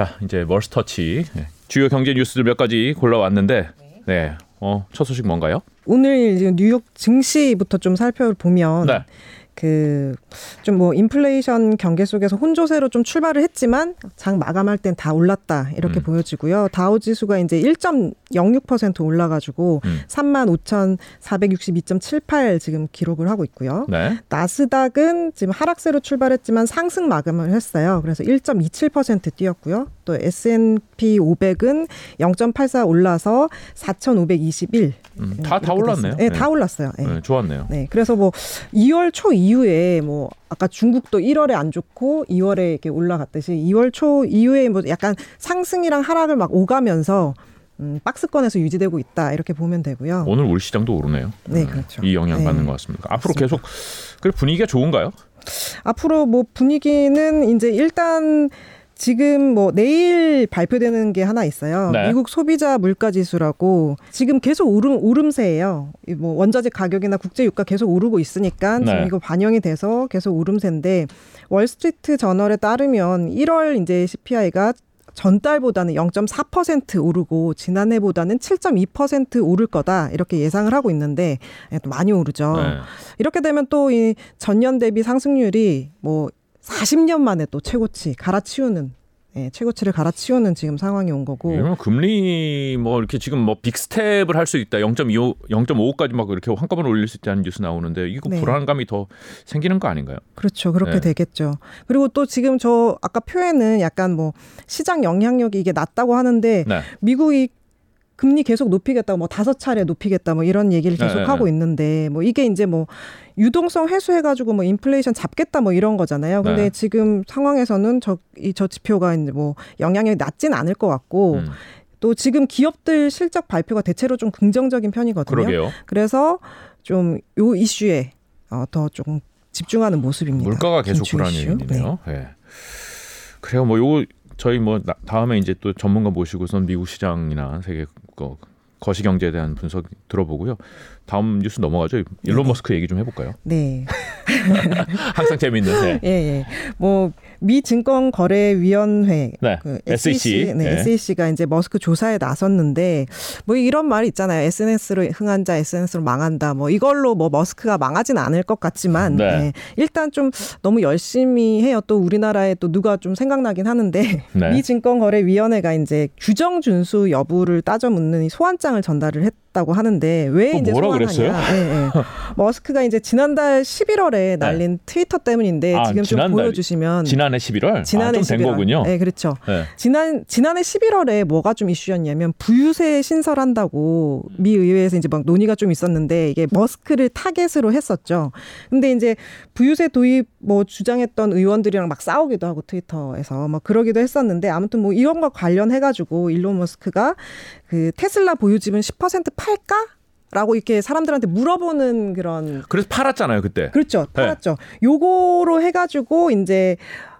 자, 이제 멀스터치 네. 주요 경제 뉴스들 몇 가지 골라왔는데, 네, 어, 첫 소식 뭔가요? 오늘 뉴욕 증시부터 좀 살펴보면 네. 그 좀 뭐 인플레이션 경계 속에서 혼조세로 좀 출발을 했지만 장 마감할 땐 다 올랐다 이렇게 음. 보여지고요. 다우 지수가 이제 1.06% 올라가지고 음. 35,462.78 지금 기록을 하고 있고요. 네. 나스닥은 지금 하락세로 출발했지만 상승 마감을 했어요. 그래서 1.27% 뛰었고요. 또 S&P 500은 0.84 올라서 4,521. 음, 다, 다 올랐네요. 네, 네, 다 올랐어요. 네. 네, 좋았네요. 네, 그래서 뭐 2월 초 이후에 뭐 아까 중국도 1월에 안 좋고 2월에 이렇게 올라갔듯이 2월 초 이후에 뭐 약간 상승이랑 하락을 막 오가면서 음, 박스권에서 유지되고 있다 이렇게 보면 되고요. 오늘 울 시장도 오르네요. 네, 그렇죠. 이 영향 받는 네. 것 같습니다. 앞으로 맞습니다. 계속 그 분위기가 좋은가요? 앞으로 뭐 분위기는 이제 일단 지금 뭐 내일 발표되는 게 하나 있어요. 네. 미국 소비자 물가 지수라고 지금 계속 오름 오름세예요. 뭐 원자재 가격이나 국제 유가 계속 오르고 있으니까 네. 지금 이거 반영이 돼서 계속 오름세인데 월스트리트 저널에 따르면 1월 이제 CPI가 전달보다는 0.4% 오르고 지난해보다는 7.2% 오를 거다 이렇게 예상을 하고 있는데 예, 또 많이 오르죠. 네. 이렇게 되면 또 이 전년 대비 상승률이 뭐 40년 만에 또 최고치 갈아치우는 예, 최고치를 갈아치우는 지금 상황이 온 거고. 이러면 금리 뭐 이렇게 지금 뭐 빅스텝을 할 수 있다. 0.25, 0.5까지 막 이렇게 한꺼번에 올릴 수 있다는 뉴스 나오는데 이거 네. 불안감이 더 생기는 거 아닌가요? 그렇죠. 그렇게 네. 되겠죠. 그리고 또 지금 저 아까 표에는 약간 뭐 시장 영향력이 이게 낮다고 하는데 네. 미국이 금리 계속 높이겠다, 뭐 다섯 차례 높이겠다, 뭐 이런 얘기를 계속 네, 네 하고 네. 있는데 뭐 이게 이제 뭐 유동성 회수해가지고 뭐 인플레이션 잡겠다 뭐 이런 거잖아요. 근데 네. 지금 상황에서는 저이저 지표가 이제 뭐 영향력이 낮진 않을 것 같고. 음. 또 지금 기업들 실적 발표가 대체로 좀 긍정적인 편이거든요. 그러게요. 그래서 좀 요 이슈에 어, 더 조금 집중하는 모습입니다. 물가가 계속 불안해요. 네. 네. 그래요. 뭐 요거 저희 뭐 다음에 이제 또 전문가 모시고선 미국 시장이나 세계 거 거시 경제에 대한 분석 들어보고요. 다음 뉴스 넘어가죠. 일론 네. 머스크 얘기 좀 해볼까요? 네. 항상 재밌는. 네. 예, 예. 뭐 미 증권거래위원회 네. 그 SEC, 네, 네. SEC가 이제 머스크 조사에 나섰는데 뭐 이런 말 있잖아요. SNS로 흥한 자 SNS로 망한다. 뭐 이걸로 뭐 머스크가 망하진 않을 것 같지만 네. 네. 일단 좀 너무 열심히 해요. 또 우리나라에 또 누가 좀 생각나긴 하는데 네. 미 증권거래위원회가 이제 규정 준수 여부를 따져 묻는 이 소환장 을 전달을 했. 다고 하는데 왜 이제 뭐라 그랬어요? 네, 네. 머스크가 이제 지난달 11월에 날린 네. 트위터 때문인데 아, 지금 지난달, 좀 보여주시면 지난해 11월 지난해 아, 좀된 거군요. 네, 그렇죠. 네. 지난 지난해 11월에 뭐가 좀 이슈였냐면 부유세 신설한다고 미 의회에서 이제 막 논의가 좀 있었는데 이게 머스크를 타겟으로 했었죠. 근데 이제 부유세 도입 뭐 주장했던 의원들이랑 막 싸우기도 하고 트위터에서 막 그러기도 했었는데 아무튼 뭐 이런과 관련해 가지고 일론 머스크가 그 테슬라 보유집은 10% 팔까? 라고 이렇게 사람들한테 물어보는 그런 그래서 팔았잖아요 그때 그렇죠 네. 팔았죠 네. 요거로 해가지고 이제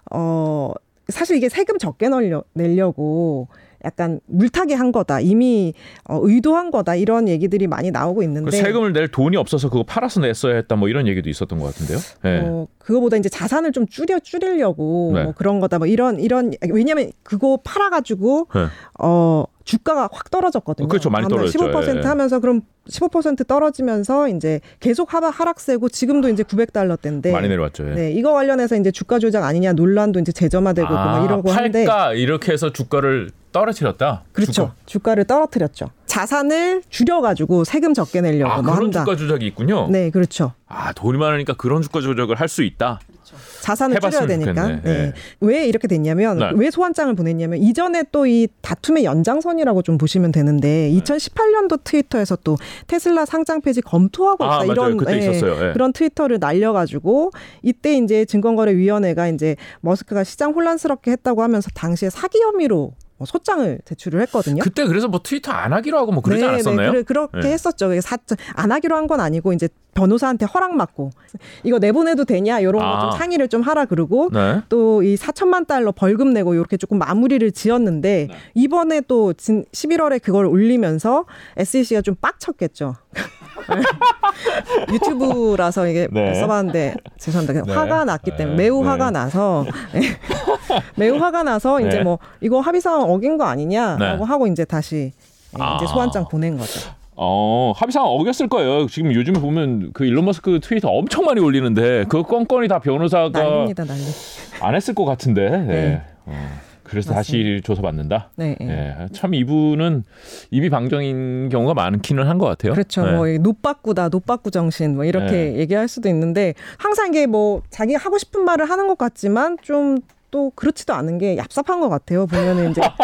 어 사실 이게 세금 적게 내려, 내려고 약간 물타기 한 거다. 이미 어, 의도한 거다. 이런 얘기들이 많이 나오고 있는데 그 세금을 낼 돈이 없어서 그거 팔아서 냈어야 했다. 뭐 이런 얘기도 있었던 것 같은데요. 네. 어, 그거보다 이제 자산을 좀 줄여 줄이려고 네. 뭐 그런 거다. 뭐 이런 이런 왜냐하면 그거 팔아가지고 네. 어 주가가 확 떨어졌거든요. 그렇죠. 많이 떨어졌죠. 15% 예. 하면서 그럼 15% 떨어지면서 이제 계속 하락 하락세고 지금도 이제 900달러 대인데 많이 내려왔죠. 예. 네, 이거 관련해서 이제 주가 조작 아니냐 논란도 이제 재점화되고 아, 이러고 하는데 팔까 이렇게 해서 주가를 떨어뜨렸다. 그렇죠. 주가. 를 떨어뜨렸죠. 자산을 줄여가지고 세금 적게 내려고 아, 뭐 그런 한다. 주가 조작이 있군요. 네, 그렇죠. 아 돈이 많으니까 그런 주가 조작을 할 수 있다. 자산을 줄여야 되니까. 네. 네. 왜 이렇게 됐냐면 네. 왜 소환장을 보냈냐면 이전에 또 이 다툼의 연장선이라고 좀 보시면 되는데 네. 2018년도 트위터에서 또 테슬라 상장 폐지 검토하고 있다 아, 이런 네, 그런 트위터를 날려가지고 이때 이제 증권거래위원회가 이제 머스크가 시장 혼란스럽게 했다고 하면서 당시에 사기 혐의로 뭐 소장을 제출을 했거든요. 그때 그래서 뭐 트위터 안 하기로 하고 뭐 그러지 네, 네 않았었나요? 네, 그렇게 네. 했었죠. 사, 안 하기로 한 건 아니고 이제 변호사한테 허락 받고 이거 내보내도 되냐 이런 아. 거좀 상의를 좀 하라 그러고 네. 또이 4천만 달러 벌금 내고 이렇게 조금 마무리를 지었는데 네. 이번에 또 11월에 그걸 올리면서 SEC가 좀 빡쳤겠죠. 유튜브라서 이게 네. 써봤는데 죄송합니다. 네. 화가 났기 때문에 네. 매우 네. 화가 나서 매우 화가 나서 이제 네. 뭐 이거 합의사항 어긴 거 아니냐라고 하고 이제 다시 아. 이제 소환장 보낸 거죠. 어, 합의사항 어겼을 거예요. 지금 요즘에 보면 그 일론 머스크 트위터 엄청 많이 올리는데 그 건건이 다 변호사가 난리입니다, 난리. 안 했을 것 같은데. 네. 어. 그래서 맞습니다. 다시 조사받는다. 네, 네. 네. 참 이분은 입이 방정인 경우가 많기는 한 것 같아요. 그렇죠. 네. 뭐 노빠꾸다, 노빠꾸 정신 뭐 이렇게 네. 얘기할 수도 있는데 항상 이게 뭐 자기 하고 싶은 말을 하는 것 같지만 좀 또 그렇지도 않은 게 얍삽한 것 같아요. 보면은 이제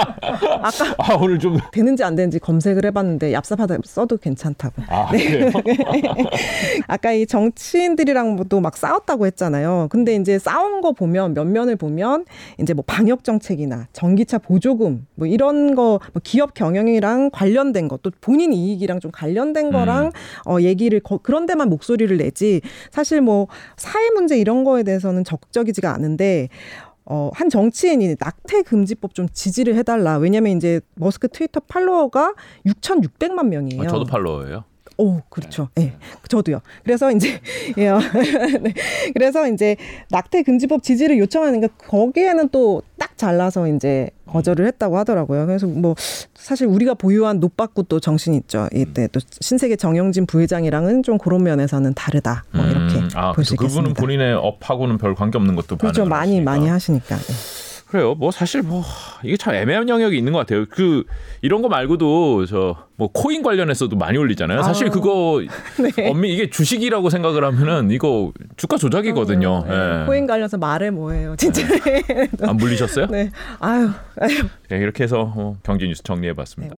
아까 아, 오늘 좀 되는지 안 되는지 검색을 해봤는데 얍삽하다 써도 괜찮다고. 아, 네. 아까 이 정치인들이랑도 막 싸웠다고 했잖아요. 근데 이제 싸운 거 보면 몇 면을 보면 이제 뭐 방역 정책이나 전기차 보조금 뭐 이런 거 뭐 기업 경영이랑 관련된 것 또 본인 이익이랑 좀 관련된 거랑 음. 어 얘기를 거, 그런 데만 목소리를 내지 사실 뭐 사회 문제 이런 거에 대해서는 적적이지가 않은데 어, 한 정치인이 낙태 금지법 좀 지지를 해달라. 왜냐면 이제 머스크 트위터 팔로워가 6,600만 명이에요. 아, 저도 팔로워예요. 오, 그렇죠. 예. 네. 네. 저도요. 그래서 이제, 예. 네. 그래서 이제 낙태 금지법 지지를 요청하는 게 거기에는 또딱 잘라서 이제 거절을 했다고 하더라고요. 그래서 뭐 사실 우리가 보유한 노빠꾸 또 정신 있죠. 이때 또 신세계 정영진 부회장이랑은 좀 그런 면에서는 다르다. 뭐 이렇게 음, 아, 볼수 있겠습니다. 그분은 본인의 업하고는 별 관계 없는 것도 그렇죠. 많이 많이 하시니까. 네. 그래요. 뭐 사실 뭐 이게 참 애매한 영역이 있는 것 같아요. 그 이런 거 말고도 저 뭐 코인 관련해서도 많이 올리잖아요. 사실 아, 그거 네. 엄밀 이게 주식이라고 생각을 하면은 이거 주가 조작이거든요. 네. 네. 코인 관련해서 말해 뭐예요, 진짜. 안 물리셨어요? 네. 아유. 아유. 네, 이렇게 해서 어, 경제 뉴스 정리해봤습니다.